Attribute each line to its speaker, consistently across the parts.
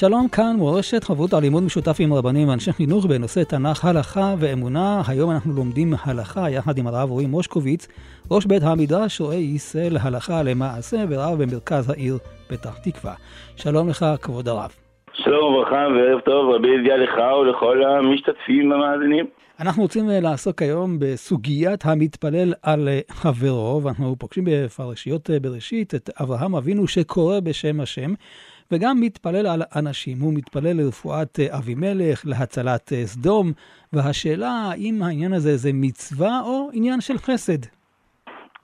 Speaker 1: שלום, כאן מורשת חברות הלימוד משותף עם רבנים ואנשי חינוך בנושא תנ"ך, הלכה ואמונה. היום אנחנו לומדים הלכה יחד עם הרב רועי מושקוביץ, ראש בית המדרש רועי ישראל הלכה למעשה ורב במרכז העיר פתח תקווה. שלום לך, כבוד הרב.
Speaker 2: שלום וברכה וערב טוב, רבי ידיעה לך ולכל המשתתפים המאזינים.
Speaker 1: אנחנו רוצים אה, לעסוק היום בסוגיית המתפלל על אה, חברו, ואנחנו פוגשים בפרשיות אה, בראשית את אברהם אבינו שקורא בשם השם. וגם מתפלל על אנשים. הוא מתפלל לרפואת אה, אבימלך, להצלת אה, סדום, והשאלה האם העניין הזה זה מצווה או עניין של חסד.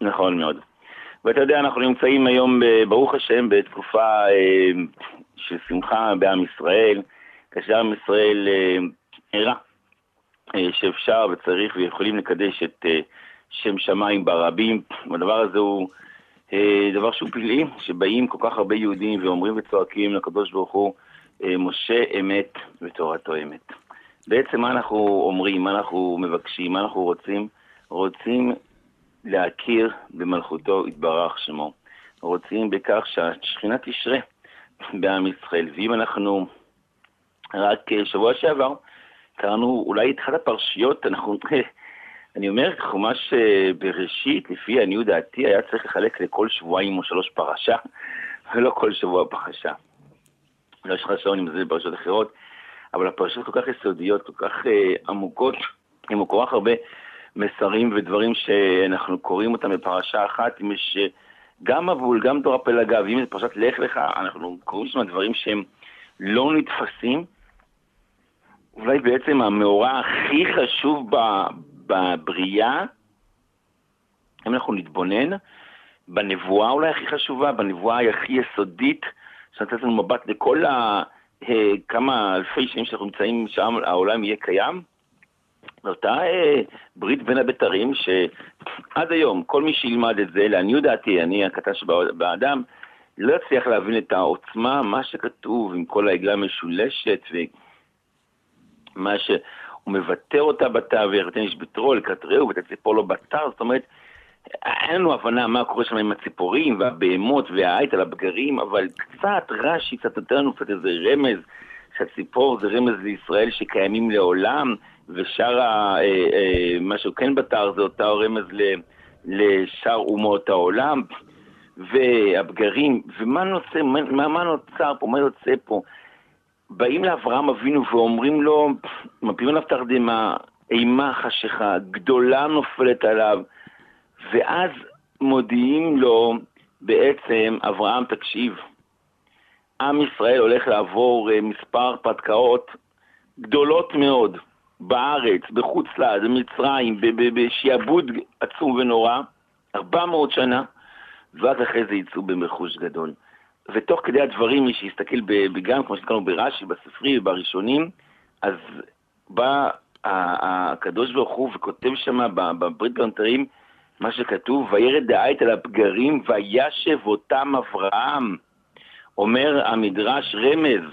Speaker 2: נכון מאוד. ואתה יודע, אנחנו נמצאים היום, ברוך השם, בתקופה אה, של שמחה בעם ישראל, כאשר עם ישראל הראה שאפשר וצריך ויכולים לקדש את שם שמיים ברבים, והדבר הזה הוא דבר שהוא פלאי, שבאים כל כך הרבה יהודים ואומרים וצועקים לקדוש ברוך הוא, אה, משה אמת ותורתו אמת. בעצם מה אנחנו אומרים, מה אנחנו מבקשים, מה אנחנו רוצים? רוצים להכיר במלכותו יתברך שמו. רוצים בכך שהשכינה תשרה בעם ישראל. ואם אנחנו, רק אה, שבוע שעבר, קראנו אולי את אחת הפרשיות, אנחנו אני אומר, חומש בראשית, לפי עניות דעתי, היה צריך לחלק לכל שבועיים או שלוש פרשה, ולא כל שבוע פרשה. לא יש לך שעון עם זה בפרשות אחרות, אבל הפרשות כל כך יסודיות, כל כך אה, עמוקות, עם כל כך הרבה מסרים ודברים שאנחנו קוראים אותם בפרשה אחת, אם יש גם מבול, גם תורה פלגה, ואם זה פרשת לך לך, אנחנו קוראים שם דברים שהם לא נתפסים. אולי בעצם המאורע הכי חשוב בבריאה, אם אנחנו נתבונן, בנבואה אולי הכי חשובה, בנבואה הכי יסודית, שנותנת לנו מבט לכל ה... אה, כמה אלפי שנים שאנחנו נמצאים שם, העולם יהיה קיים. ואותה אה, ברית בין הבתרים, שעד היום, כל מי שילמד את זה, לעניות דעתי, אני הקטן שבאדם, לא יצליח להבין את העוצמה, מה שכתוב עם כל העגלה המשולשת, ומה ש... הוא מבטא אותה בתווך, ותן איש בתרו לקראת רעהו ותציפור לו בתר, זאת אומרת, אין לנו הבנה מה קורה שם עם הציפורים והבהמות והעית על הבגרים, אבל קצת רש"י קצת נותן לנו קצת איזה רמז, שהציפור זה רמז לישראל שקיימים לעולם, ושאר אה, אה, מה שהוא כן בתר זה אותה רמז לשאר אומות העולם, והבגרים, ומה נוצר, מה, מה נוצר פה, מה יוצא פה? באים לאברהם אבינו ואומרים לו, מפילים עליו תרדמה, אימה חשיכה, גדולה נופלת עליו, ואז מודיעים לו, בעצם, אברהם, תקשיב, עם ישראל הולך לעבור אה, מספר פתקאות גדולות מאוד בארץ, בחוץ לארץ, במצרים, בשעבוד עצום ונורא, 400 שנה, ואז אחרי זה יצאו במרכוש גדול. ותוך כדי הדברים, מי שיסתכל בגם, כמו שהסתכלנו ברש"י, בספרי ובראשונים, אז בא הקדוש ברוך הוא וכותב שם בברית גנטרים, מה שכתוב, וירד דעית על הפגרים וישב אותם אברהם. אומר המדרש רמז,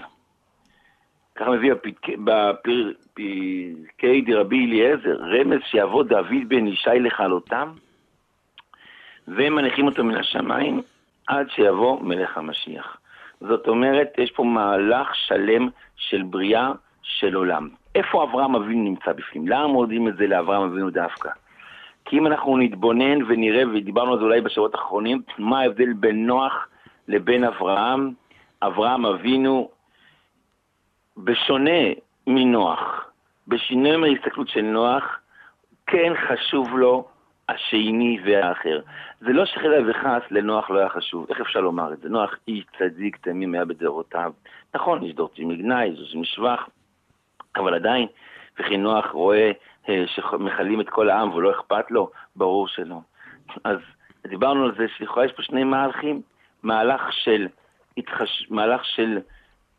Speaker 2: ככה מביא בפרקי דרבי אליעזר, רמז שיבוא דוד בן ישי לכלותם, והם מניחים אותו מן השמיים, עד שיבוא מלך המשיח. זאת אומרת, יש פה מהלך שלם של בריאה של עולם. איפה אברהם אבינו נמצא בפנים? למה מודים את זה לאברהם אבינו דווקא? כי אם אנחנו נתבונן ונראה, ודיברנו על זה אולי בשבועות האחרונים, מה ההבדל בין נוח לבין אברהם? אברהם אבינו, בשונה מנוח, בשינוי מההסתכלות של נוח, כן חשוב לו השני והאחר. זה לא שחלילה וחס לנוח לא היה חשוב, איך אפשר לומר את זה? נוח איש צדיק תמים היה בדורותיו. נכון, יש דורצים מגנאי, דורצים משבח, אבל עדיין, וכי נוח רואה אה, שמכלים את כל העם ולא אכפת לו, ברור שלא. אז דיברנו על זה שלכאורה יש פה שני מהלכים, מהלך של, התחש... מהלך של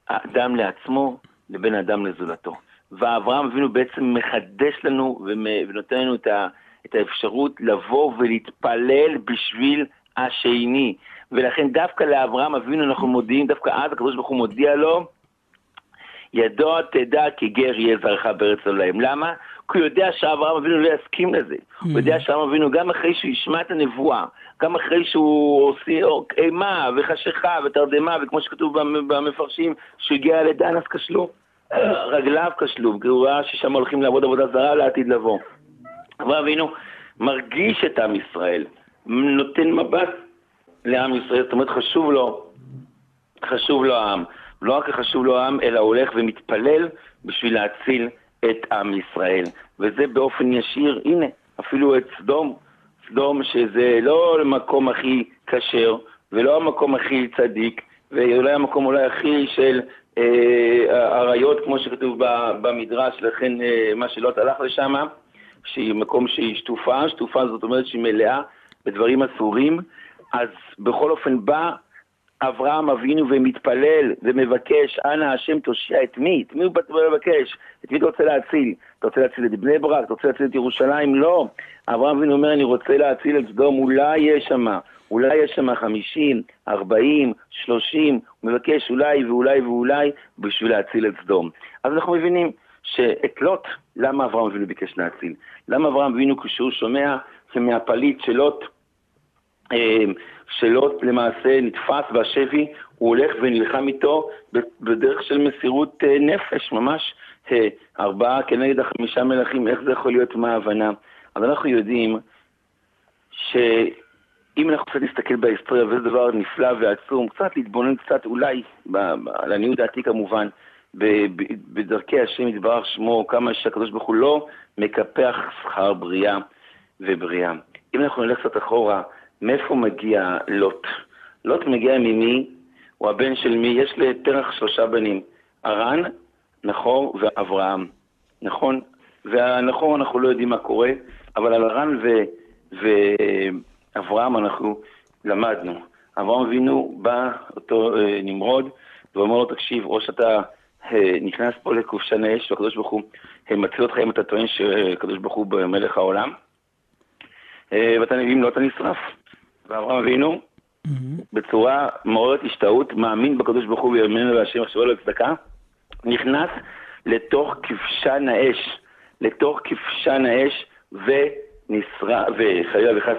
Speaker 2: האדם לעצמו, לבין אדם לזולתו. ואברהם אבינו בעצם מחדש לנו ונותן לנו את, ה, את האפשרות לבוא ולהתפלל בשביל השני. ולכן דווקא לאברהם אבינו אנחנו מודיעים, דווקא אז הקדוש ברוך הוא מודיע לו, ידוע תדע כי גר יהיה זרעך בארץ עולם. למה? כי הוא יודע שאברהם אבינו לא יסכים לזה. הוא יודע שאברהם אבינו, גם אחרי שהוא ישמע את הנבואה, גם אחרי שהוא עושה אימה וחשיכה ותרדמה, וכמו שכתוב במפרשים, שהוא הגיע לדן אז כשלו. רגליו כשלו, כי הוא ראה ששם הולכים לעבוד עבודה זרה לעתיד לבוא. אברהם אבינו מרגיש את עם ישראל, נותן מבט לעם ישראל, זאת אומרת חשוב לו, חשוב לו העם. לא רק חשוב לו העם, אלא הולך ומתפלל בשביל להציל את עם ישראל. וזה באופן ישיר, הנה, אפילו את סדום, סדום שזה לא המקום הכי כשר, ולא המקום הכי צדיק, ואולי המקום אולי הכי של אה, עריות, כמו שכתוב במדרש, לכן אה, מה שלא הלך לשם, שהיא מקום שהיא שטופה, שטופה זאת אומרת שהיא מלאה בדברים אסורים, אז בכל אופן בא אברהם אבינו ומתפלל ומבקש, אנא השם תושיע את מי? את מי הוא מבקש? את מי אתה רוצה להציל? אתה רוצה להציל את בני ברק? אתה רוצה להציל את ירושלים? לא. אברהם אבינו אומר, אני רוצה להציל את סדום, אולי יש שם, אולי יש שם חמישים, ארבעים, שלושים, הוא מבקש אולי ואולי ואולי בשביל להציל את סדום. אז אנחנו מבינים שאת לוט, למה אברהם אבינו ביקש להציל? למה אברהם אבינו כשהוא שומע שמהפליט של לוט אה, שלא למעשה נתפס בשבי, הוא הולך ונלחם איתו בדרך של מסירות אה, נפש, ממש אה, ארבעה כנגד החמישה מלכים, איך זה יכול להיות, מה ההבנה? אבל אנחנו יודעים שאם אנחנו קצת נסתכל בהיסטוריה, וזה דבר נפלא ועצום, קצת להתבונן קצת, אולי, לעניות דעתי כמובן, בדרכי השם יתברך שמו, כמה שהקדוש ברוך הוא לא מקפח שכר בריאה ובריאה. אם אנחנו נלך קצת אחורה, מאיפה מגיע לוט? לוט מגיע ממי? הוא הבן של מי? יש לתרח שלושה בנים, ארן, נחור ואברהם, נכון? והנחור אנחנו לא יודעים מה קורה, אבל על ארן ו... ואברהם אנחנו למדנו. אברהם אבינו בא, אותו אה, נמרוד, ואומר לו, תקשיב, או שאתה נכנס פה לכובשן האש, והקדוש ברוך הוא אה, מציל אותך אם אתה טוען שהקדוש ברוך הוא מלך העולם, אה, ואתה, אם לא, אתה נשרף. ואברהם אבינו, בצורה מעוררת השתאות, מאמין בקדוש ברוך הוא ויאמין להשם מחשבו לו צדקה, נכנס לתוך כבשן האש, לתוך כבשן האש, ונשרע, וחלילה וחס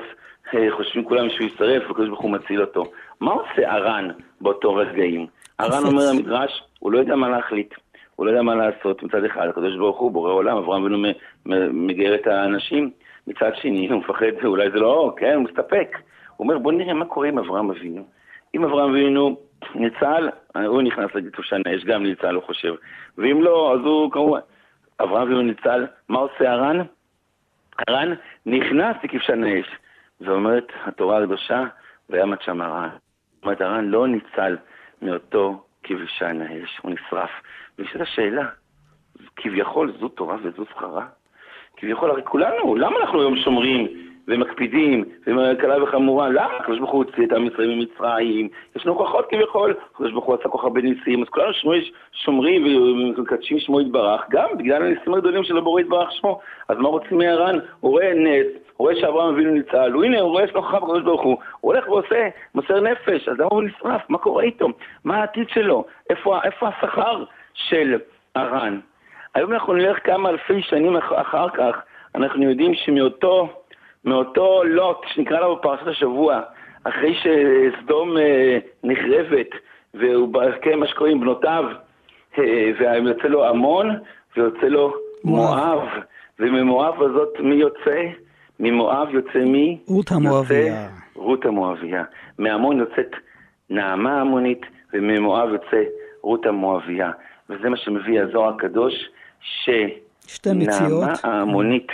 Speaker 2: אה, חושבים כולם שהוא ישרף, וקדוש ברוך הוא מציל אותו. מה עושה ארן באותו רגעים? ארן אומר למדרש, הוא לא יודע מה להחליט. הוא לא יודע מה לעשות מצד אחד, הקדוש ברוך הוא בורא עולם, אברהם אבינו מגייר את האנשים, מצד שני הוא מפחד, אולי זה לא, כן, הוא מסתפק. הוא אומר, בוא נראה מה קורה עם אברהם אבינו. אם אברהם אבינו ניצל, הוא נכנס לכבשן האש, גם ניצל, הוא חושב. ואם לא, אז הוא כמובן... אברהם אבינו ניצל, מה עושה הרן? הרן נכנס לכבשן האש. ואומרת התורה הקדושה, וימת שם הרן. זאת אומרת, הרן לא ניצל מאותו כבשן האש, הוא נשרף. ויש את השאלה, כביכול זו תורה וזו שכרה? כביכול, הרי כולנו, למה אנחנו היום שומרים ומקפידים, וקלה וחמורה, למה? הקדוש ברוך הוא הוציא את עם ישראל ממצרים, ישנו הוכחות כביכול, הקדוש ברוך הוא עשה כל כך הרבה ניסים, אז כולנו שומרים ומקדשים שמו יתברך, גם בגלל הניסים הגדולים של הבורא יתברך שמו. אז מה רוצים מהר"ן? הוא רואה נס, הוא רואה שאברהם אבינו הוא הנה, הוא רואה חכם בקדוש ברוך הוא, הוא הולך ועושה, מוסר נפש, אז למה הוא נשרף? מה קורה איתו? מה העתיד שלו? איפה, איפה השכר של הר"ן? היום אנחנו נלך כמה אלפי שנים אחר כך, אנחנו יודעים שמאותו מאותו לוט שנקרא לו בפרשת השבוע, אחרי שסדום אה, נחרבת, והוא בהסכם מה שקוראים בנותיו, אה, ויוצא לו עמון, ויוצא לו מואב, וממואב הזאת מי יוצא? ממואב יוצא מי?
Speaker 1: רות המואביה.
Speaker 2: רות המואביה. מעמון יוצאת נעמה המונית, וממואב יוצא רות המואביה. וזה מה שמביא הזוהר הקדוש, שנעמה ההמונית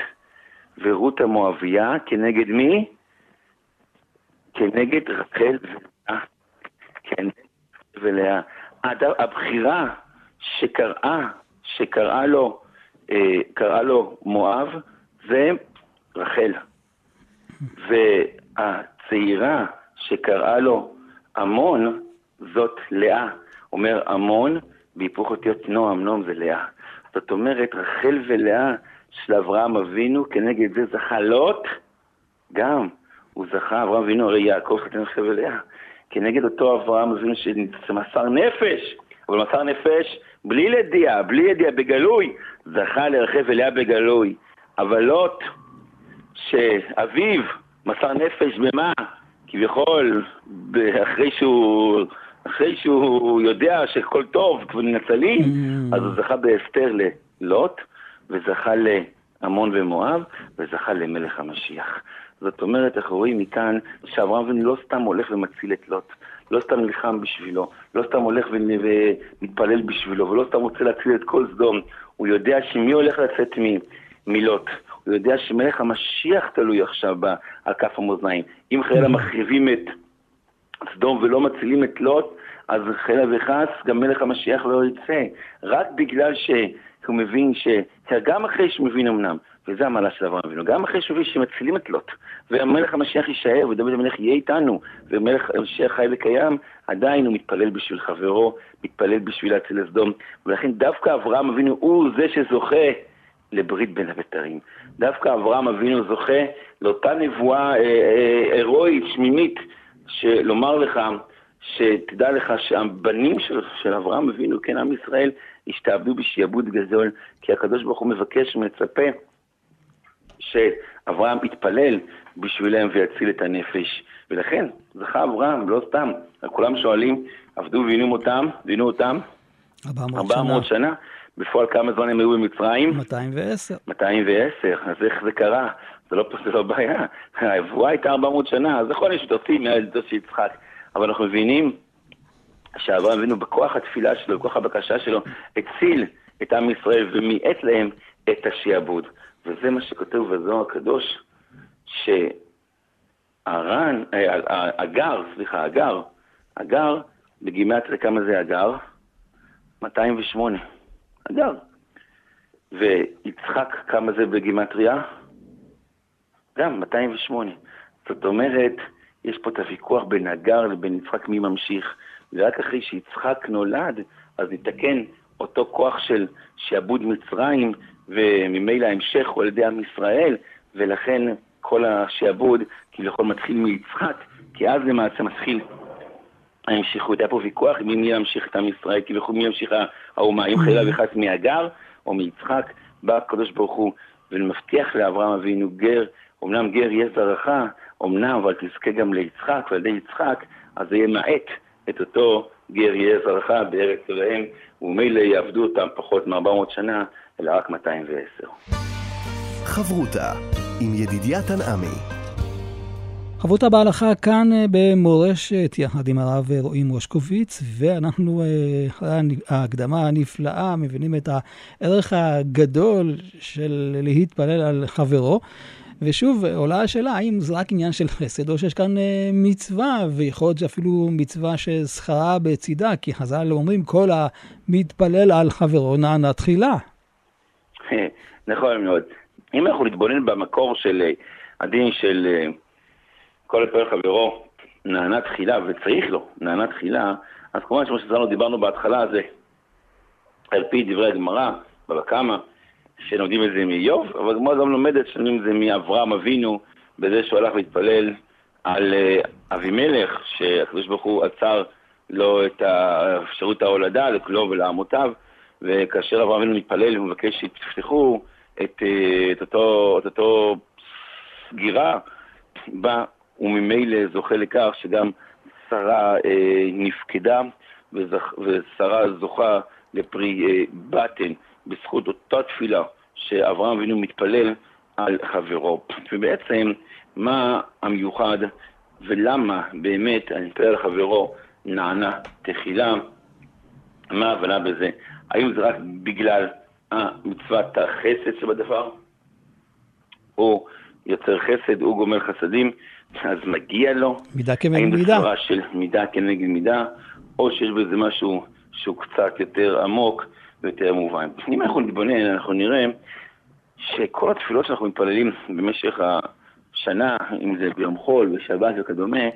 Speaker 2: ורות המואביה, כנגד מי? כנגד רחל ולאה. כנגד ולאה. הבחירה שקראה, שקראה לו, אה, קראה לו מואב, זה רחל. והצעירה שקראה לו עמון, זאת לאה. אומר עמון בהיפוך אותיות נועם, נועם זה לאה. זאת אומרת, רחל ולאה של אברהם אבינו, כנגד זה זכה לוט, גם. הוא זכה, אברהם אבינו, הרי יעקב חתן רחל ולאה. כנגד אותו אברהם אבינו שמסר נפש, אבל מסר נפש בלי לדיעה, בלי ידיעה, בגלוי, זכה לרחב ולאה בגלוי. אבל לוט, שאביו מסר נפש במה? כביכול, אחרי שהוא, אחרי שהוא יודע שהכל טוב, כבר נצלים, mm. אז הוא זכה באסתר ללוט, וזכה לעמון ומואב, וזכה למלך המשיח. זאת אומרת, אנחנו רואים מכאן שאברהם אבינו לא סתם הולך ומציל את לוט, לא סתם נלחם בשבילו, לא סתם הולך ומתפלל בשבילו, ולא סתם רוצה להציל את כל סדום. הוא יודע שמי הולך לצאת מלוט. הוא יודע שמלך המשיח תלוי עכשיו על כף המאזניים. אם חיילה מחריבים את סדום ולא מצילים את לוט, אז חלילה וחס גם מלך המשיח לא יצא. רק בגלל שהוא מבין ש... גם אחרי שהוא מבין אמנם וזה המעלה של אברהם אבינו. גם אחרי שהוא שמצילים את לוט, והמלך המשיח יישאר, ודוד המלך יהיה איתנו, ומלך המשיח חי וקיים, עדיין הוא מתפלל בשביל חברו, מתפלל בשביל להציל לסדום, ולכן דווקא אברהם אבינו הוא זה שזוכה לברית בין הבתרים. דווקא אברהם אבינו זוכה לאותה נבואה אה, אה, הירואית, שמימית, שלומר לך, שתדע לך שהבנים של, של אברהם אבינו, כן, עם ישראל, השתעבדו בשעבוד גדול, כי הקדוש ברוך הוא מבקש ומצפה שאברהם יתפלל בשבילם ויציל את הנפש. ולכן, זכה אברהם, לא סתם. כולם שואלים, עבדו ועינו אותם, ועינו אותם
Speaker 1: 400,
Speaker 2: 400 שנה. בפועל כמה זמן הם היו במצרים?
Speaker 1: 210.
Speaker 2: 210, אז איך זה קרה? זה לא, זה לא בעיה. הנבואה הייתה 400 שנה, אז יכול להיות שתוציא מהילדות של יצחק. אבל אנחנו מבינים שאברהם אבינו בכוח התפילה שלו, בכוח הבקשה שלו, הציל את עם ישראל ומיעט להם את השעבוד. וזה מה שכותב בזוהר הקדוש, שהר"ן, הגר, סליחה, הגר, הגר, בגימטריה כמה זה הגר? 208. הגר. ויצחק, כמה זה בגימטריה? גם 208. זאת אומרת, יש פה את הוויכוח בין הגר לבין יצחק מי ממשיך. ורק אחרי שיצחק נולד, אז נתקן אותו כוח של שעבוד מצרים וממילא ההמשך הוא על ידי עם ישראל, ולכן כל השעבוד כביכול מתחיל מיצחק, כי אז למעשה מתחיל ההמשכות. היה פה ויכוח מי מי ימשיך את עם ישראל, כביכול מי ימשיך האומה, אם חלילה וחס מהגר או מיצחק, בא הקדוש ברוך הוא ומבטיח לאברהם אבינו גר, אמנם גר יהיה זרעך, אמנם, אבל תזכה גם ליצחק, ועל ידי יצחק, אז זה יהיה מעט את אותו גר יהיה זרעך בארץ שלהם, וממילא יעבדו אותם פחות מ-400 שנה, אלא רק 210.
Speaker 3: חברותה עם ידידיה תנעמי
Speaker 1: חברותה בהלכה כאן אה, במורשת יחד עם הרב רועי מושקוביץ, ואנחנו אה, אחרי ההקדמה הנפלאה מבינים את הערך הגדול של להתפלל על חברו. ושוב, עולה השאלה, האם זה רק עניין של חסד, או שיש כאן אה, מצווה, ויכול להיות שאפילו מצווה ששכרה בצידה, כי חז"ל אומרים, כל המתפלל על חברו נענה תחילה.
Speaker 2: נכון מאוד. אם אנחנו נתבונן במקור של אה, הדין של אה, כל הפועל חברו, נענה תחילה, וצריך לו, נענה תחילה, אז כמובן שמה שזרנו דיברנו בהתחלה זה על פי דברי הגמרא, בבא קמא, שלומדים את זה מאיוב, אבל הגמרא גם לומדת שלומדים את זה מאברהם אבינו, בזה שהוא הלך להתפלל על אה, אבימלך, שהקדוש ברוך הוא עצר לו את אפשרות ההולדה, לו ולעמותיו, וכאשר אברהם אבינו מתפלל ומבקש שיפתחו את, אה, את, אותו, את אותו סגירה, בא וממילא זוכה לכך שגם שרה אה, נפקדה ושרה זוכה לפרי אה, בטן בזכות אותה תפילה שאברהם אבינו מתפלל על חברו. ובעצם, מה המיוחד ולמה באמת אני מתפלל על חברו נענה תחילה? מה ההבנה בזה? האם זה רק בגלל מצוות החסד שבדבר? או יוצר חסד, הוא גומר חסדים, אז מגיע לו?
Speaker 1: מידה כנגד מידה.
Speaker 2: האם זה של מידה כנגד מידה, או שיש בזה משהו שהוא קצת יותר עמוק ויותר מובן. אם אנחנו נתבונן, אנחנו נראה שכל התפילות שאנחנו מתפללים במשך השנה, אם זה ביום חול, בשבת וכדומה,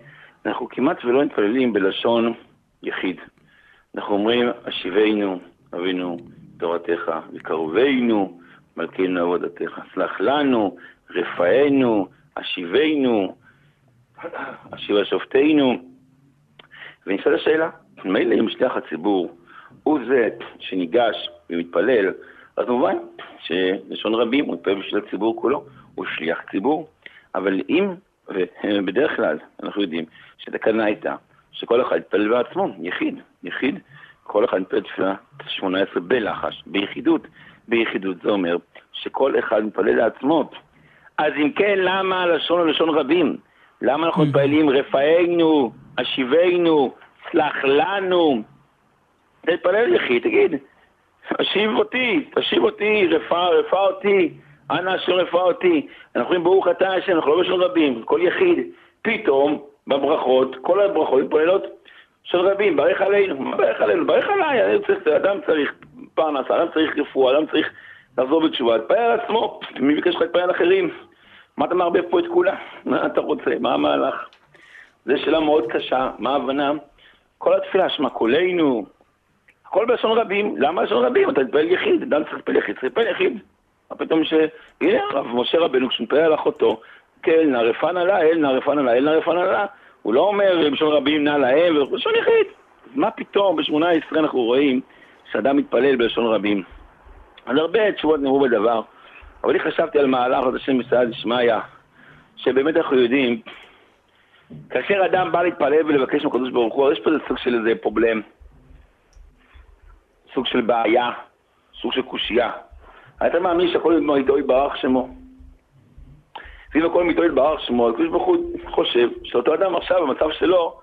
Speaker 2: אנחנו כמעט ולא מתפללים בלשון יחיד. אנחנו אומרים, השיבנו, אבינו, תורתך, וקרובנו, מלכנו עבודתך. סלח לנו, רפאנו, השיבנו, השיבה שופטנו. ונשאל השאלה, מילא אם שליח הציבור הוא זה שניגש ומתפלל, אז כמובן שלשון רבים הוא מתפלל בשביל הציבור כולו, הוא שליח ציבור. אבל אם, ובדרך כלל אנחנו יודעים שהתקנה הייתה שכל אחד יתפלל בעצמו, יחיד, יחיד, כל אחד מתפלל תפילה 18 בלחש, ביחידות. ביחידות זה אומר שכל אחד מתפלל לעצמו. אז אם כן, למה הלשון הוא לשון רבים? למה אנחנו מתפללים רפאנו, השיבנו, סלח לנו? תתפלל יחיד, תגיד, השיב אותי, תשיב אותי, רפא, רפא אותי, אנא השם רפא אותי. אנחנו אומרים ברוך אתה השם, אנחנו לא בשון רבים, כל יחיד. פתאום, בברכות, כל הברכות מתפללות של רבים, ברך עלינו, מה ברך עלינו? ברך עליי, צריך, אדם צריך פרנס, אדם צריך רפואה, אדם צריך לחזור בתשובה, תתפלל על עצמו, מי ביקש לך להתפלל על אחרים? מה אתה מערבב פה את כולה? מה אתה רוצה? מה המהלך? זו שאלה מאוד קשה, מה ההבנה? כל התפילה, שמע קולנו, הכל בלשון רבים, למה לשון רבים? אתה מתפלל יחיד, אדם צריך להתפלל יחיד, צריך להתפלל יחיד. מה פתאום ש... הנה, הרב משה רבנו, כשהוא מתפלל על אחותו, כן, נערפן עלה, אל נערפן עלה, אל נערפן עלה. הוא לא אומר בלשון רבים נע להם, בלשון יחיד. מה פתאום ב-18 אנחנו רואים שאדם מתפלל בלשון רבים? אז הרבה תשובות נאמרו בדבר, אבל אני חשבתי על מהלך, עוד השם מסעד שמעיה, שבאמת אנחנו יודעים, כאשר אדם בא להתפלל ולבקש מהקדוש ברוך הוא, יש פה איזה סוג של איזה פרובלם, סוג של בעיה, סוג של קושייה. אתה מאמין שהכל מאיתו יתברך שמו? ואם הכל מאיתו יתברך שמו, הקדוש ברוך הוא חושב שאותו אדם עכשיו במצב שלו,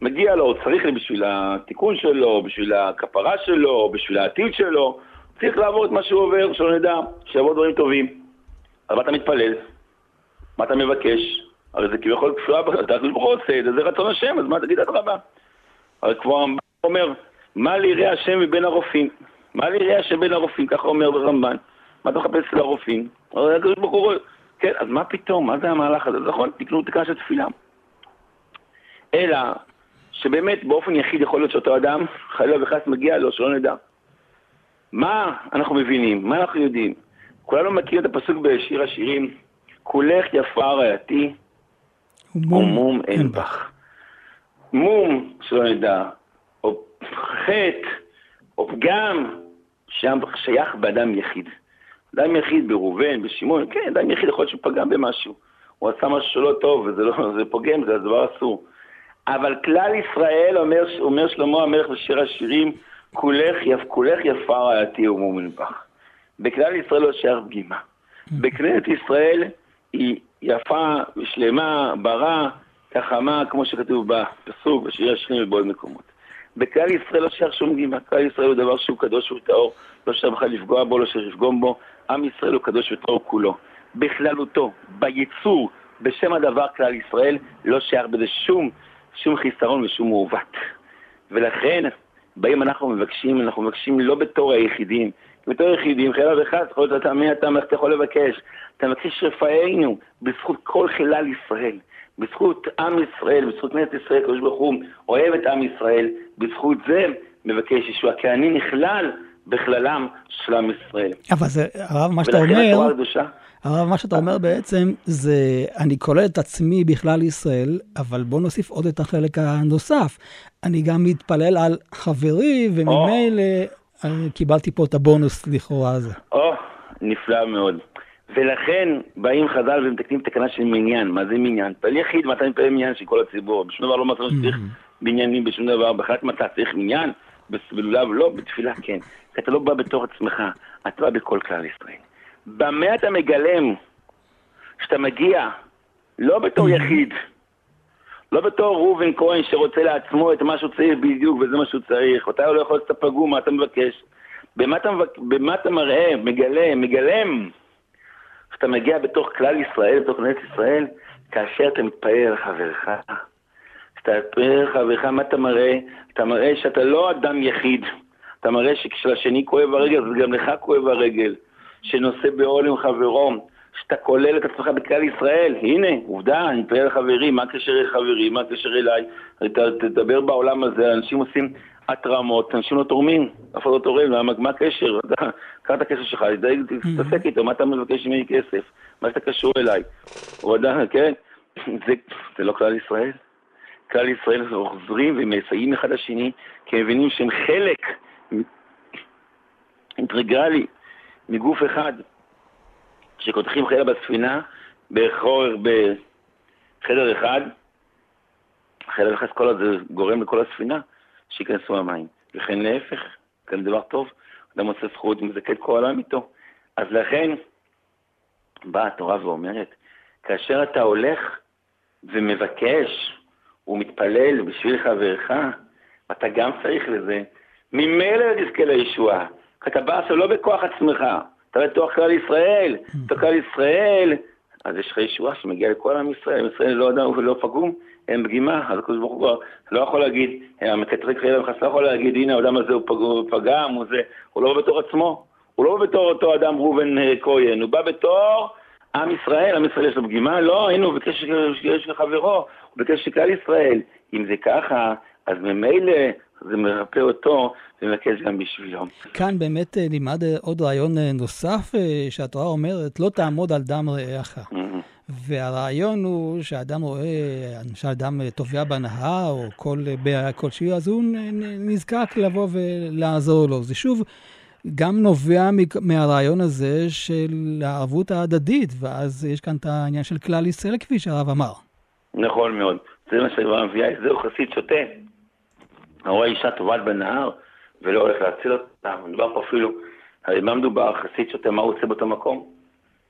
Speaker 2: מגיע לו, צריך לי בשביל התיקון שלו, בשביל הכפרה שלו, בשביל העתיד שלו, צריך לעבור את מה שהוא עובר, שלא נדע, שיבוא דברים טובים. אז מה אתה מתפלל? מה אתה מבקש? הרי זה כביכול כפירה, אתה הוא עושה את זה, זה רצון השם, אז מה תגיד אדרבה? הרי כבר אומר, מה ליראה השם מבין הרופאים? מה ליראה השם בין הרופאים? ככה אומר ברמב"ן. מה אתה מחפש אצל הרופאים? הרי הקדוש ברוך הוא... כן, אז מה פתאום? מה זה המהלך הזה? נכון, תקנו תקנה של תפילה. אלא שבאמת באופן יחיד יכול להיות שאותו אדם, חלילה וחס מגיע לו, שלא נדע. מה אנחנו מבינים? מה אנחנו יודעים? כולנו מכירים את הפסוק בשיר השירים, כולך יפה רעייתי, ומום אין בך. מום, שלא נדע, או חטא, או פגם, שם שייך באדם יחיד. אדם יחיד בראובן, בשמעון, כן, אדם יחיד יכול להיות שהוא פגם במשהו. הוא עשה משהו שלא טוב, וזה לא, זה פוגם, זה דבר אסור. אבל כלל ישראל, אומר, אומר שלמה המלך בשיר השירים, כולך, יפ, כולך יפה רעייתי ומומן בך. בכלל ישראל לא שייך פגימה. בכנסת ישראל היא יפה ושלמה, ברא, חכמה, כמו שכתוב בפסוק, בשיר השירים ובעוד מקומות. בכלל ישראל לא שייך שום פגימה, כלל ישראל הוא דבר שהוא קדוש וטהור, לא שייך בכלל לפגוע בו, לא שייך לפגום בו, עם ישראל הוא קדוש וטהור כולו. בכללותו, ביצור, בשם הדבר כלל ישראל, לא שייך בזה שום, שום חיסרון ושום מעוות. ולכן, באים אנחנו מבקשים, אנחנו מבקשים לא בתור היחידים, בתור היחידים, חילה וחס, יכול להיות אתה מי אתה, מה אתה יכול לבקש? אתה מבקש רפאנו, בזכות כל חילל ישראל, בזכות עם ישראל, בזכות כנסת ישראל, הקדוש ברוך הוא אוהב את עם ישראל, בזכות זה מבקש ישוע, כי אני נכלל בכללם של עם ישראל.
Speaker 1: אבל זה, הרב, מה שאתה אומר, הרב, מה שאתה אומר בעצם, זה אני כולל את עצמי בכלל ישראל, אבל בוא נוסיף עוד את החלק הנוסף. אני גם מתפלל על חברי, וממילא oh. קיבלתי פה את הבונוס לכאורה הזה.
Speaker 2: או, oh, נפלא מאוד. ולכן באים חז"ל ומתקנים תקנה של מניין. מה זה מניין? מתפלל יחיד, מתי מתפלל מניין של כל הציבור? בשום דבר לא מצאנו שצריך בניינים, בשום דבר. בהחלט מתי צריך מניין? בלולב לא, בתפילה כן. כי אתה לא בא בתור עצמך, אתה בא בכל כלל ישראל. במה אתה מגלם שאתה מגיע לא בתור יחיד, לא בתור ראובן כהן שרוצה לעצמו את מה שהוא צריך בדיוק וזה מה שהוא צריך, אתה לא יכול לעשות פגום, מה אתה מבקש? במה אתה, במה אתה מראה, מגלה, מגלם שאתה מגיע בתוך כלל ישראל, בתוך כנסת ישראל, כאשר אתה מתפלל על חברך. כשאתה מתפלל על חברך, מה אתה מראה? אתה מראה שאתה לא אדם יחיד. אתה מראה שכשלשני כואב הרגל, אז גם לך כואב הרגל. שנושא בעול עם חברו, שאתה כולל את עצמך בכלל ישראל. הנה, עובדה, אני מתפלל לחברי, מה הקשר לחברי, מה הקשר אליי? אתה תדבר בעולם הזה, אנשים עושים התרמות, אנשים לא תורמים, אף אחד לא תורם, למה, מה הקשר? אתה, קח את הכסף שלך, תתעסק איתו, מה אתה מבקש ממני כסף? מה אתה קשור אליי? עדיין, כן? זה, זה לא כלל ישראל. כלל ישראל עוזרים ומסייעים אחד לשני, כי הם מבינים שהם חלק אינטגרלי מגוף אחד, שקודחים חילה בספינה, בחור, בחדר אחד, חדר אחד כל זה גורם לכל הספינה שייכנסו המים. וכן להפך, כאן דבר טוב, אדם עושה זכות ומזכה את כל העולם איתו. אז לכן באה התורה ואומרת, כאשר אתה הולך ומבקש ומתפלל בשביל חברך, אתה גם צריך לזה, ממילא תזכה לישועה. אתה בא עכשיו לא בכוח עצמך, אתה בתוך כלל ישראל, בתוך כלל ישראל, אז יש לך ישועה שמגיעה לכל עם ישראל, עם ישראל לא אדם ולא פגום, הם פגימה, אז הקדוש ברוך הוא לא יכול להגיד, המקטרק חילה וחס לא יכול להגיד, הנה האדם הזה הוא פגם, הוא זה, הוא לא בתור עצמו, הוא לא בתור אותו אדם ראובן אה, כהן, הוא בא בתור עם ישראל, עם ישראל יש לו פגימה, לא, הנה הוא ביקש שיש לחברו, הוא ביקש לכלל ישראל. אם זה ככה, אז ממילא זה מרפא אותו ומבקש גם בשבילו.
Speaker 1: כאן באמת אה, נלמד אה, עוד רעיון נוסף שהתורה אומרת, לא תעמוד על דם רעך. Mm-hmm. והרעיון הוא שאדם רואה, למשל אדם טובע בנהר או כל בעיה כלשהי, אז הוא נזקק לבוא ולעזור לו. זה שוב גם נובע מהרעיון הזה של הערבות ההדדית, ואז יש כאן את העניין של כלל ישראל, כפי שהרב אמר.
Speaker 2: נכון מאוד. זה מה שהגמרא מביאה, זהו חסיד שותה. הרואה אישה טובעת בנהר ולא הולך להציל אותה. מדובר פה אפילו, הרי מה מדובר? חסיד שותה, מה הוא עושה באותו מקום?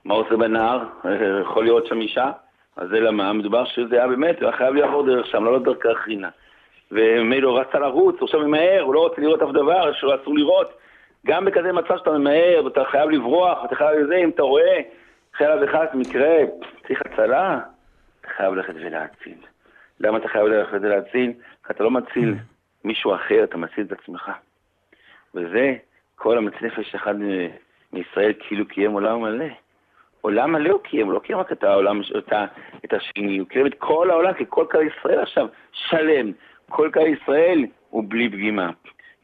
Speaker 2: מה הוא עושה בנהר? יכול להיות שם אישה? אז זה למה? מדובר שזה היה באמת, הוא היה חייב לעבור דרך שם, לא לדרך רינה. ומילא רצה לרוץ, הוא עכשיו ממהר, הוא לא רוצה לראות אף דבר שהוא אסור לראות. גם בכזה מצב שאתה ממהר, ואתה חייב לברוח, ואתה חייב לזה, אם אתה רואה חייב וחס מקרה, צריך הצלה, אתה חייב ללכת ולהציל. למה אתה חייב ללכת ולהציל? כי אתה לא מציל מישהו אחר, אתה מציל את עצמך. וזה, כל המציל נפש אחד מישראל כאילו קיים עולם מלא. עולם מלא הוא קיים, לא קיים רק את העולם, את, השני, הוא קיים את כל העולם, כי כל כלל ישראל עכשיו שלם. כל כלל ישראל הוא בלי פגימה.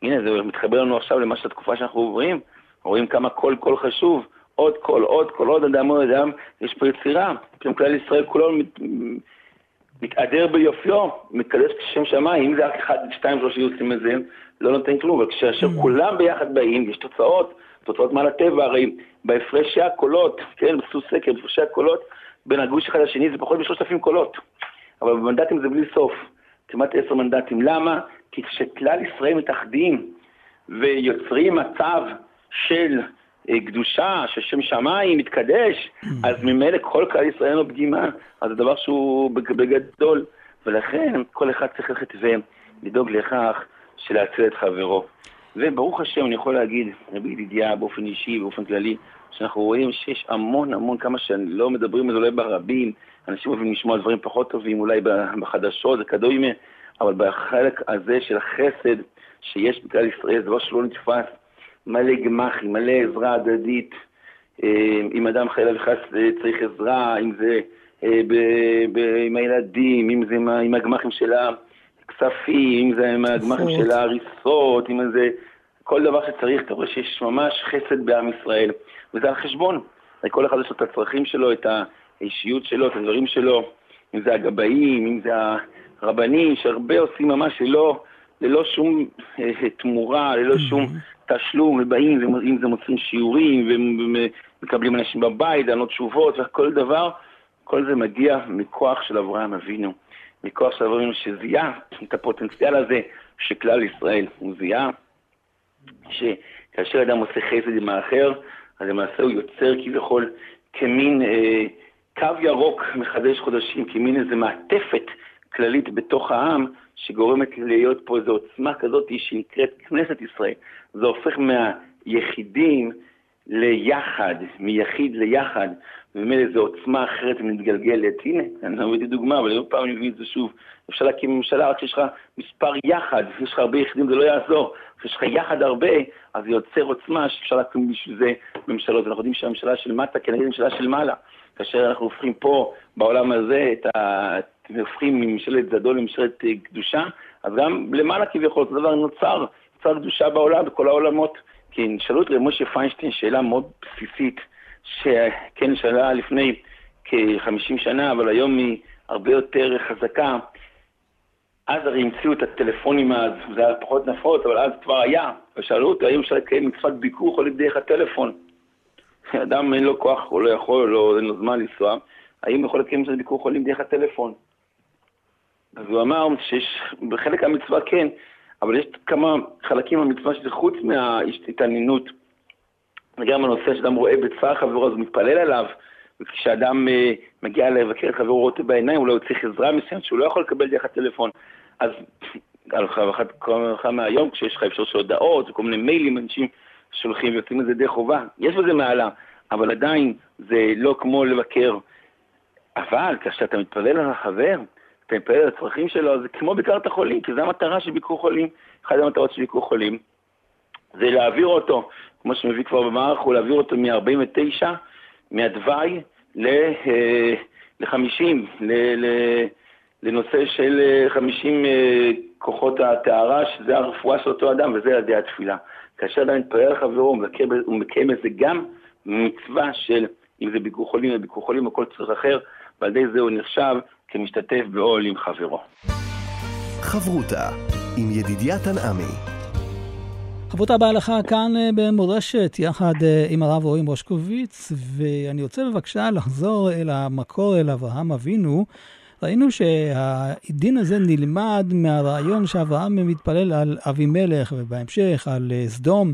Speaker 2: הנה, זה מתחבר לנו עכשיו למה שהתקופה שאנחנו עוברים, רואים כמה כל קול חשוב, עוד קול, עוד קול, עוד אדם, עוד אדם, יש פה יצירה. פתאום כלל ישראל כולו מתהדר ביופיו, מקדש כשם שמיים, אם זה רק אחד, שתיים, שלוש יוצאים מזה, לא נותן כלום, אבל כאשר mm. כולם ביחד באים, יש תוצאות, תוצאות מעל הטבע, הרי בהפרשי הקולות, כן, בסוס סקר, בהפרשי הקולות, בין הגוש אחד לשני זה פחות משלושת אלפים קולות, אבל במנדטים זה בלי סוף, כמעט עשר מנדטים. למה? כי כשכלל ישראל מתאחדים ויוצרים מצב של קדושה, ששם שמיים מתקדש, אז ממילא כל כלל ישראל הוא פגימה, אז זה דבר שהוא בגדול, ולכן כל אחד צריך ללכת ולדאוג לכך של להציל את חברו. וברוך השם, אני יכול להגיד, רבי ידידיה, באופן אישי, באופן כללי, שאנחנו רואים שיש המון המון, כמה שלא מדברים על זה אולי ברבים, אנשים אוהבים לשמוע דברים פחות טובים, אולי בחדשות, זה כדומה, אבל בחלק הזה של החסד שיש בכלל ישראל, זה דבר שלא נתפס, מלא גמחים, מלא עזרה הדדית. אה, אם אדם חלילה וחס צריך עזרה, אם זה אה, ב- ב- עם הילדים, אם זה עם, עם הגמחים של הכספים, אם זה עם הגמחים של ההריסות, אם זה כל דבר שצריך, אתה רואה שיש ממש חסד בעם ישראל, וזה על חשבון. כל אחד יש לו את הצרכים שלו, את האישיות שלו, את הדברים שלו, אם זה הגבאים, אם זה רבנים שהרבה עושים ממש ללא, ללא שום אה, תמורה, ללא שום תשלום, ובאים, אם זה מוצאים שיעורים, ומקבלים אנשים בבית, לענות תשובות, וכל דבר, כל זה מגיע מכוח של אברהם אבינו. מכוח של אברהם אבינו שזיהה את הפוטנציאל הזה של כלל ישראל. הוא זיהה שכאשר אדם עושה חסד עם האחר, אז למעשה הוא יוצר כביכול כמין אה, קו ירוק מחדש חודשים, כמין איזה מעטפת כללית בתוך העם, שגורמת להיות פה איזו עוצמה כזאת שנקראת כנסת ישראל. זה הופך מהיחידים ליחד, מיחיד ליחד, וממילא זו עוצמה אחרת ומתגלגלת. הנה, אני לא הבאתי דוגמה, אבל עוד פעם אני מביא את זה שוב. אפשר להקים ממשלה רק כשיש לך מספר יחד, יש לך הרבה יחידים זה לא יעזור. כשיש לך יחד הרבה, אז זה יוצר עוצמה שאפשר להקים בשביל זה ממשלות. אנחנו יודעים שהממשלה של מטה כנגד הממשלה של מעלה. כאשר אנחנו הופכים פה, בעולם הזה, את ה... הופכים מממשלת זדון לממשלת אה, קדושה, אז גם למעלה כביכול, זה דבר נוצר, נוצר קדושה בעולם, בכל העולמות. כי נשאלו את משה פיינשטיין שאלה מאוד בסיסית, שכן שאלה לפני כ-50 שנה, אבל היום היא הרבה יותר חזקה. אז הרי המציאו את הטלפונים אז, זה היה פחות נפוץ, אבל אז כבר היה. ושאלו אותו, האם אפשר לקיים מצוות ביקור חולים דרך הטלפון? אדם אין לו כוח, הוא לא יכול, לא, אין לו זמן לנסוע, האם יכול לקיים מצוות ביקור חולים דרך הטלפון? אז הוא אמר שיש, בחלק המצווה כן, אבל יש כמה חלקים במצווה שזה חוץ מההתעניינות, וגם הנושא שאדם רואה בצער חברו, אז הוא מתפלל עליו, וכשאדם uh, מגיע לבקר את חברו, רואה אותו בעיניים, אולי הוא צריך עזרה מסוימת שהוא לא יכול לקבל דרך הטלפון. אז על כמה מהיום, כשיש לך אפשרות של הודעות וכל מיני מיילים, אנשים שולחים ויוצאים את זה דרך חובה, יש בזה מעלה, אבל עדיין זה לא כמו לבקר. אבל כאשר אתה מתפלל על החבר, אתה מתפלל על הצרכים שלו, זה כמו ביקר את החולים, כי זו המטרה של ביקור חולים. אחת המטרות של ביקור חולים זה להעביר אותו, כמו שמביא כבר במערך, הוא להעביר אותו מ-49, מהדווי ל-50, אה, לנושא של 50 אה, אה, כוחות הטהרה, שזה הרפואה של אותו אדם, וזה על ידי התפילה. כאשר אדם מתפלל על חברו, הוא מקיים בזה גם מצווה של, אם זה ביקור חולים או ביקור חולים או כל צורך אחר, ועל ידי זה הוא נחשב כמשתתף בעול עם חברו.
Speaker 3: חברותה עם ידידיה תנעמי.
Speaker 1: חברותה בהלכה כאן אה, במורשת, יחד אה, עם הרב רועי מושקוביץ, ואני רוצה בבקשה לחזור אל המקור, אל אברהם אבינו. ראינו שהדין הזה נלמד מהרעיון שאברהם מתפלל על אבימלך, ובהמשך על אה, סדום.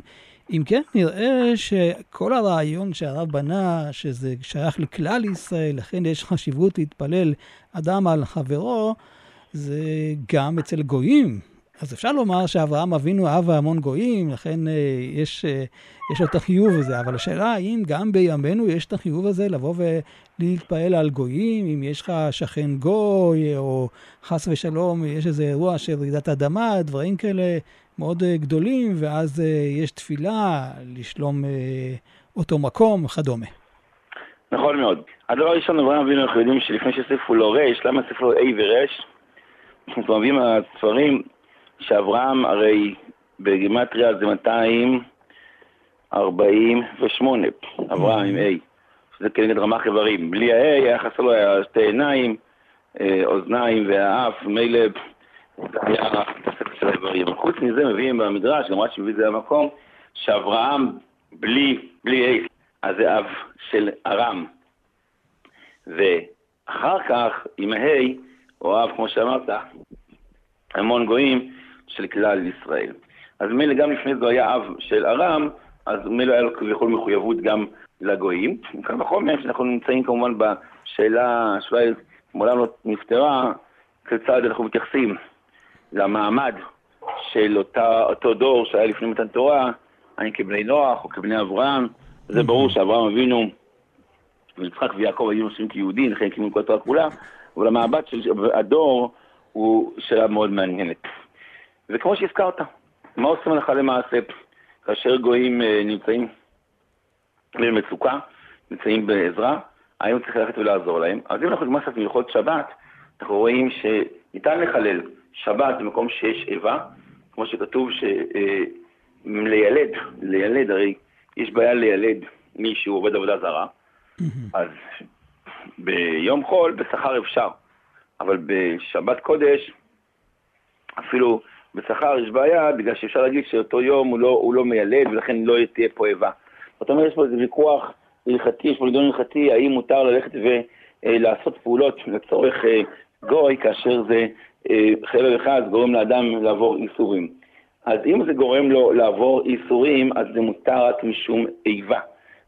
Speaker 1: אם כן, נראה שכל הרעיון שהרב בנה, שזה שייך לכלל ישראל, לכן יש חשיבות להתפלל אדם על חברו, זה גם אצל גויים. אז אפשר לומר שאברהם אבינו אהב המון גויים, לכן אה, יש, אה, יש את החיוב הזה, אבל השאלה האם גם בימינו יש את החיוב הזה לבוא ולהתפעל על גויים, אם יש לך שכן גוי, או חס ושלום יש איזה אירוע של רעידת אדמה, דברים כאלה מאוד אה, גדולים, ואז יש תפילה לשלום אותו מקום וכדומה.
Speaker 2: נכון מאוד. הדבר הראשון, אברהם אבינו, אנחנו יודעים שלפני שהוסיפו לו רש, למה הוסיפו לו A ורש? אנחנו מביאים מהספרים שאברהם הרי בגימטריה זה 248, אברהם עם A, שזה כנגד רמ"ח איברים. בלי ה-A היה חסר לו שתי עיניים, אה, אוזניים והאף, מילא היה תוספת של האיברים. חוץ מזה מביאים במדרש, גם רש"י מביא את זה למקום, שאברהם בלי, בלי A, אז זה אב של ארם. ואחר כך, עם ה-A, או אב, כמו שאמרת, המון גויים, של כלל ישראל. אז מילא גם לפני זה היה אב של ארם, אז מילא היה לו כביכול מחויבות גם לגויים. קל וחומר שאנחנו נמצאים כמובן בשאלה, שווייל מעולם לא נפתרה, כיצד אנחנו מתייחסים למעמד של אותה, אותו דור שהיה לפני מתן תורה, האם כבני נוח או כבני אברהם. זה ברור שאברהם אבינו ויצחק ויעקב היו נושאים כיהודים, לכן הקימו כל התורה כולה, אבל המעמד של הדור הוא שאלה מאוד מעניינת. וכמו שהזכרת, מה עושים הלכה למעשה כאשר גויים אה, נמצאים במצוקה, נמצאים בעזרה, האם צריך ללכת ולעזור להם? אז אם אנחנו נגמר קצת מלכות שבת, אנחנו רואים שניתן לחלל שבת במקום שיש איבה, כמו שכתוב שלילד, אה, לילד, הרי יש בעיה לילד מישהו עובד עבודה זרה, אז ביום חול בשכר אפשר, אבל בשבת קודש אפילו בשכר יש בעיה, בגלל שאפשר להגיד שאותו יום הוא לא, הוא לא מיילד ולכן לא תהיה פה איבה. זאת אומרת, יש פה איזה ויכוח הלכתי, יש פה נידון הלכתי, האם מותר ללכת ולעשות פעולות לצורך אה, גוי, כאשר זה אה, חלק אחד גורם לאדם לעבור איסורים. אז אם זה גורם לו לעבור איסורים, אז זה מותר רק משום איבה.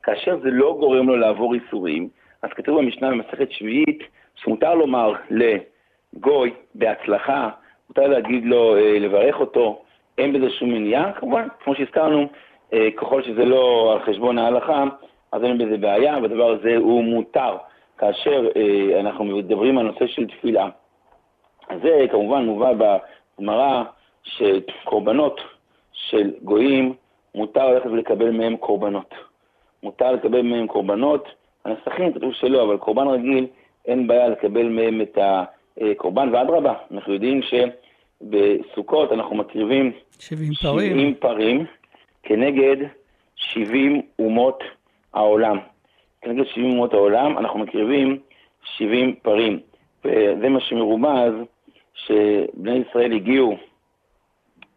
Speaker 2: כאשר זה לא גורם לו לעבור איסורים, אז כתוב במשנה במסכת שביעית, שמותר לומר לגוי בהצלחה, מותר להגיד לו, אה, לברך אותו, אין בזה שום מניעה, כמובן, כמו שהזכרנו, אה, ככל שזה לא על חשבון ההלכה, אז אין בזה בעיה, והדבר הזה הוא מותר כאשר אה, אנחנו מדברים על נושא של תפילה. זה כמובן מובא בגמרא שקורבנות של גויים, מותר ללכת ולקבל מהם קורבנות. מותר לקבל מהם קורבנות, הנסחים כתוב שלא, אבל קורבן רגיל, אין בעיה לקבל מהם את ה... אה, קורבן, ואדרבה, אנחנו יודעים בסוכות אנחנו מקריבים
Speaker 1: 70 פרים.
Speaker 2: 70 פרים כנגד 70 אומות העולם. כנגד 70 אומות העולם אנחנו מקריבים 70 פרים. וזה מה שמרומז, שבני ישראל הגיעו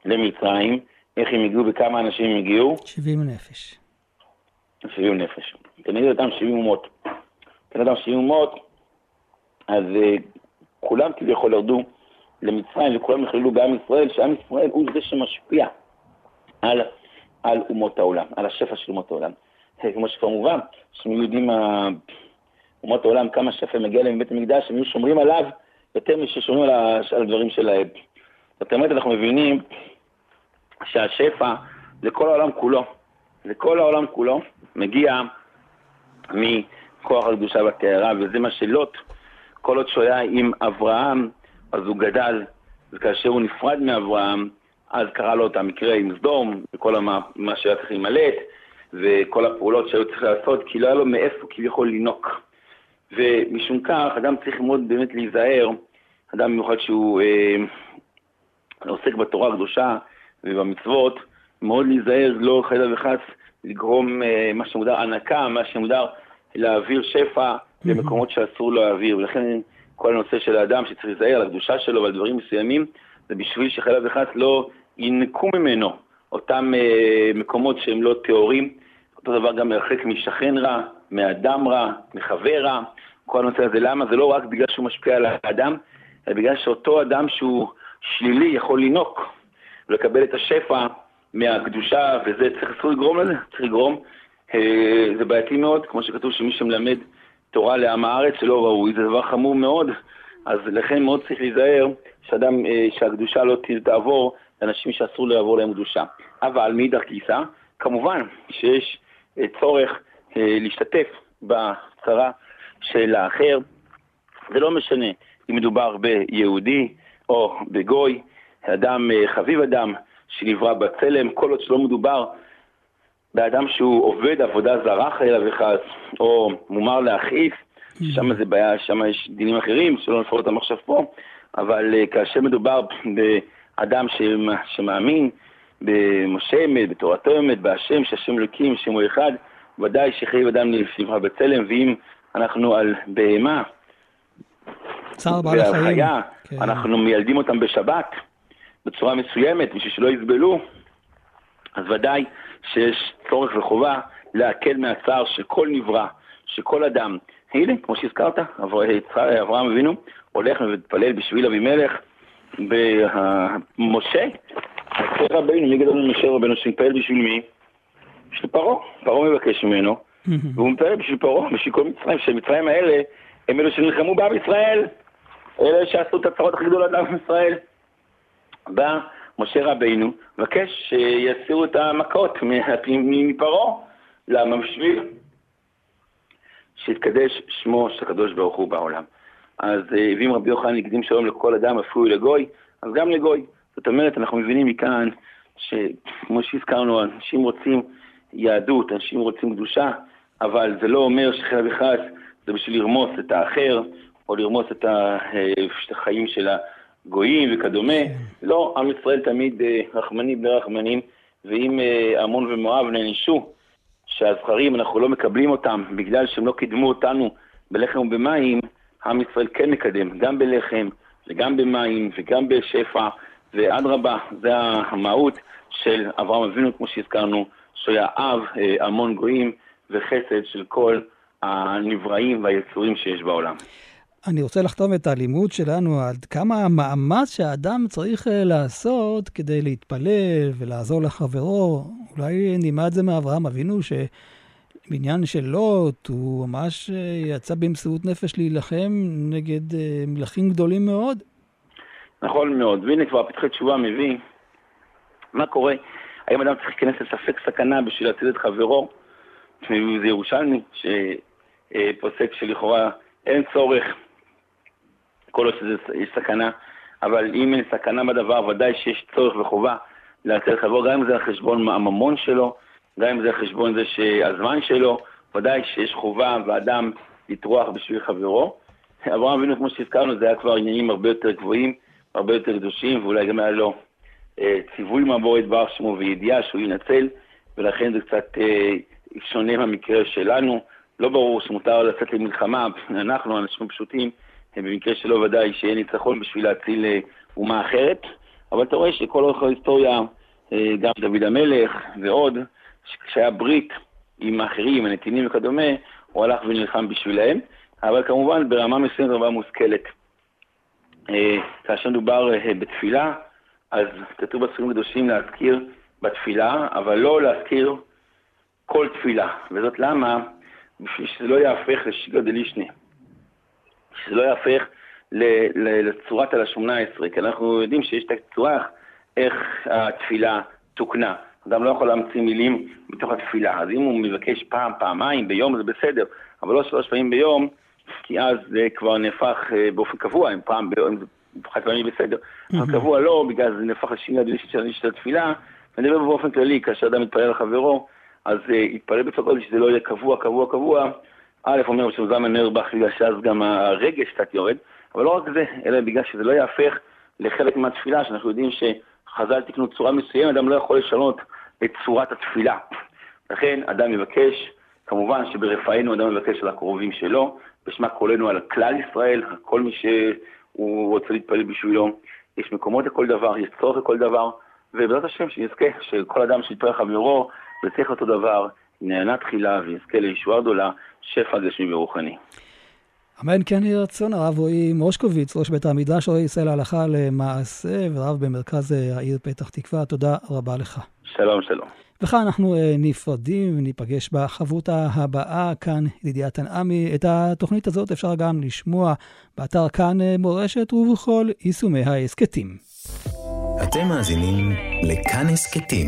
Speaker 2: למצרים, איך הם הגיעו וכמה אנשים הם הגיעו?
Speaker 1: 70 נפש.
Speaker 2: 70 נפש. כנגד אותם 70 אומות. כנגד אותם 70 אומות, אז uh, כולם כביכול ירדו למצרים וכולם נכללו בעם ישראל, שעם ישראל הוא זה שמשפיע על, על אומות העולם, על השפע של אומות העולם. כמו שכבר מובן, שהם יודעים אומות העולם כמה שפע מגיע להם מבית המקדש, הם יהיו שומרים עליו יותר מששומרים על, הדברים שלהם. זאת אומרת, אנחנו מבינים שהשפע לכל העולם כולו, לכל העולם כולו, מגיע מכוח הקדושה והטהרה, וזה מה שלוט, כל עוד שהוא היה עם אברהם, אז הוא גדל, וכאשר הוא נפרד מאברהם, אז קרה לו את המקרה עם סדום, וכל המה, מה שהיה צריך להימלט, וכל הפעולות שהיו צריך לעשות, כי לא היה לו מאיפה כביכול לינוק. ומשום כך, אדם צריך מאוד באמת להיזהר, אדם במיוחד שהוא אה, עוסק בתורה הקדושה ובמצוות, מאוד להיזהר, לא חלילה וחס לגרום אה, מה שמוגדר הנקה, מה שמוגדר להעביר שפע למקומות שאסור להעביר. ולכן כל הנושא של האדם שצריך להיזהר על הקדושה שלו ועל דברים מסוימים, זה בשביל שחלילה וחס לא ינקו ממנו אותם אה, מקומות שהם לא טהורים. אותו דבר גם מרחק משכן רע, מאדם רע, מחבר רע. כל הנושא הזה, למה? זה לא רק בגלל שהוא משפיע על האדם, אלא בגלל שאותו אדם שהוא שלילי יכול לינוק ולקבל את השפע מהקדושה, וזה צריך אסור לגרום לזה, צריך לגרום. אה, זה בעייתי מאוד, כמו שכתוב שמי שמלמד תורה לעם הארץ לא ראוי, זה דבר חמור מאוד. אז לכן מאוד צריך להיזהר שאדם, אה, שהקדושה לא תעבור לאנשים שאסור לעבור להם קדושה. אבל מאידך גיסא, כמובן שיש אה, צורך להשתתף בצרה של האחר. זה לא משנה אם מדובר ביהודי או בגוי, אדם חביב אדם שנברא בצלם, כל עוד שלא מדובר באדם שהוא עובד עבודה זרה חלילה וחס, או מומר להכעיס, שם זה בעיה, שם יש דינים אחרים, שלא נפרט אותם עכשיו פה, אבל uh, כאשר מדובר באדם שמאמין במשה אמת, בתורתו אמת, בהשם, שהשם אלוקים, שם הוא אחד, ודאי שחייב אדם נברא בצלם, ואם אנחנו על בהמה,
Speaker 1: צער בעלי חיים,
Speaker 2: חיה, כן. אנחנו מיילדים אותם בשבת, בצורה מסוימת, בשביל שלא יסבלו, אז ודאי שיש צורך וחובה להקל מהצער של כל נברא, שכל אדם. הנה, כמו שהזכרת, אברהם אבינו הולך ומתפלל בשביל אבימלך, במשה, משה רבינו, מי גדול ממשה רבינו שמתפלל בשביל מי? בשביל פרעה. פרעה מבקש ממנו, והוא מתפלל בשביל פרעה, בשביל כל מצרים, שמצרים האלה הם אלו שנלחמו בעם ישראל, אלה שעשו את הצרות הכי גדולות לעם ישראל. בא משה רבינו, מבקש שיסירו את המכות מפרעה. למה? בשביל שיתקדש שמו של הקדוש ברוך הוא בעולם. אז אה, ואם רבי יוחנן הקדים שלום לכל אדם, אפילו לגוי, אז גם לגוי. זאת אומרת, אנחנו מבינים מכאן שכמו שהזכרנו, אנשים רוצים יהדות, אנשים רוצים קדושה, אבל זה לא אומר שחלילה וחס זה בשביל לרמוס את האחר, או לרמוס את אה, החיים של גויים וכדומה. כן. לא, עם ישראל תמיד אה, רחמני בני רחמנים, ואם אה, עמון ומואב נענשו, שהזכרים, אנחנו לא מקבלים אותם בגלל שהם לא קידמו אותנו בלחם ובמים, עם ישראל כן מקדם, גם בלחם וגם במים וגם בשפע, ואדרבה, זה המהות של אברהם אבינו, כמו שהזכרנו, שהיה אב אה, המון גויים וחסד של כל הנבראים והיצורים שיש בעולם.
Speaker 1: אני רוצה לחתום את הלימוד שלנו עד כמה המאמץ שהאדם צריך אה, לעשות כדי להתפלל ולעזור לחברו. אולי נלמד זה מאברהם אבינו, שבעניין של לוט, הוא ממש אה, יצא במסירות נפש להילחם נגד אה, מלכים גדולים מאוד.
Speaker 2: נכון מאוד, והנה כבר פתחי תשובה מביא מה קורה, האם אדם צריך להיכנס לספק סכנה בשביל להציל את חברו? זה ירושלמי, שפוסק שלכאורה אין צורך כל עוד שיש סכנה, אבל אם אין סכנה בדבר, ודאי שיש צורך וחובה להציל חברו, גם אם זה על חשבון הממון שלו, גם אם זה על חשבון זה שהזמן שלו, ודאי שיש חובה ואדם לטרוח בשביל חברו. אברהם אבינו, כמו שהזכרנו, זה היה כבר עניינים הרבה יותר גבוהים, הרבה יותר קדושים, ואולי גם היה לו אה, ציווי מהבור יתברך שמו וידיעה שהוא ינצל, ולכן זה קצת אה, שונה מהמקרה שלנו. לא ברור שמותר לצאת למלחמה, אנחנו, אנשים פשוטים, במקרה שלו ודאי שיהיה ניצחון בשביל להציל אה, אומה אחרת, אבל אתה רואה שכל אורך ההיסטוריה, אה, גם דוד המלך ועוד, כשהיה ברית עם האחרים, הנתינים וכדומה, הוא הלך ונלחם בשבילהם, אבל כמובן ברמה מסוימת רבה מושכלת. אה, כאשר מדובר בתפילה, אז כתוב בספרים הקדושים להזכיר בתפילה, אבל לא להזכיר כל תפילה. וזאת למה? בשביל שזה לא יהפך לשיגר דלישני. שזה לא יהפך לצורת על השמונה עשרה, כי אנחנו יודעים שיש את הצורה איך התפילה תוקנה. אדם לא יכול להמציא מילים בתוך התפילה, אז אם הוא מבקש פעם, פעמיים ביום זה בסדר, אבל לא שלוש פעמים ביום, כי אז זה כבר נהפך אה, באופן קבוע, אם פעם ביום זה חד פעמים בסדר, אבל קבוע לא, בגלל זה נהפך לשינוי הדלישית של התפילה, ואני מדבר באופן כללי, כאשר אדם מתפלל לחברו, אז uh, יתפלל בצורה שזה לא יהיה קבוע, קבוע, קבוע. א', אומר שמזמן נרבך, בגלל שאז גם הרגש קצת יורד, אבל לא רק זה, אלא בגלל שזה לא יהפך לחלק מהתפילה, שאנחנו יודעים שחז"ל תקנו צורה מסוימת, אדם לא יכול לשנות את צורת התפילה. לכן אדם מבקש, כמובן שברפאנו אדם מבקש על הקרובים שלו, בשמה קולנו על כלל ישראל, כל מי שהוא רוצה להתפלל בשבילו. יש מקומות לכל דבר, יש צורך לכל דבר, ובעזרת השם שנזכה שכל אדם שיתפלל חברו, וצריך אותו דבר, נהנה תחילה ויזכה לישועה גדולה, שפע גשמי ורוחני.
Speaker 1: אמן כן יהי רצון, הרב רועי מושקוביץ, ראש בית המדרש רועי ישראל ההלכה למעשה, ורב במרכז אה, העיר פתח תקווה, תודה רבה לך.
Speaker 2: שלום, שלום.
Speaker 1: וכאן אנחנו אה, נפרדים וניפגש בחברותה הבאה כאן, ידידיה תנעמי. את התוכנית הזאת אפשר גם לשמוע באתר כאן אה, מורשת ובכל יישומי ההסכתים.
Speaker 4: אתם מאזינים לכאן הסכתים,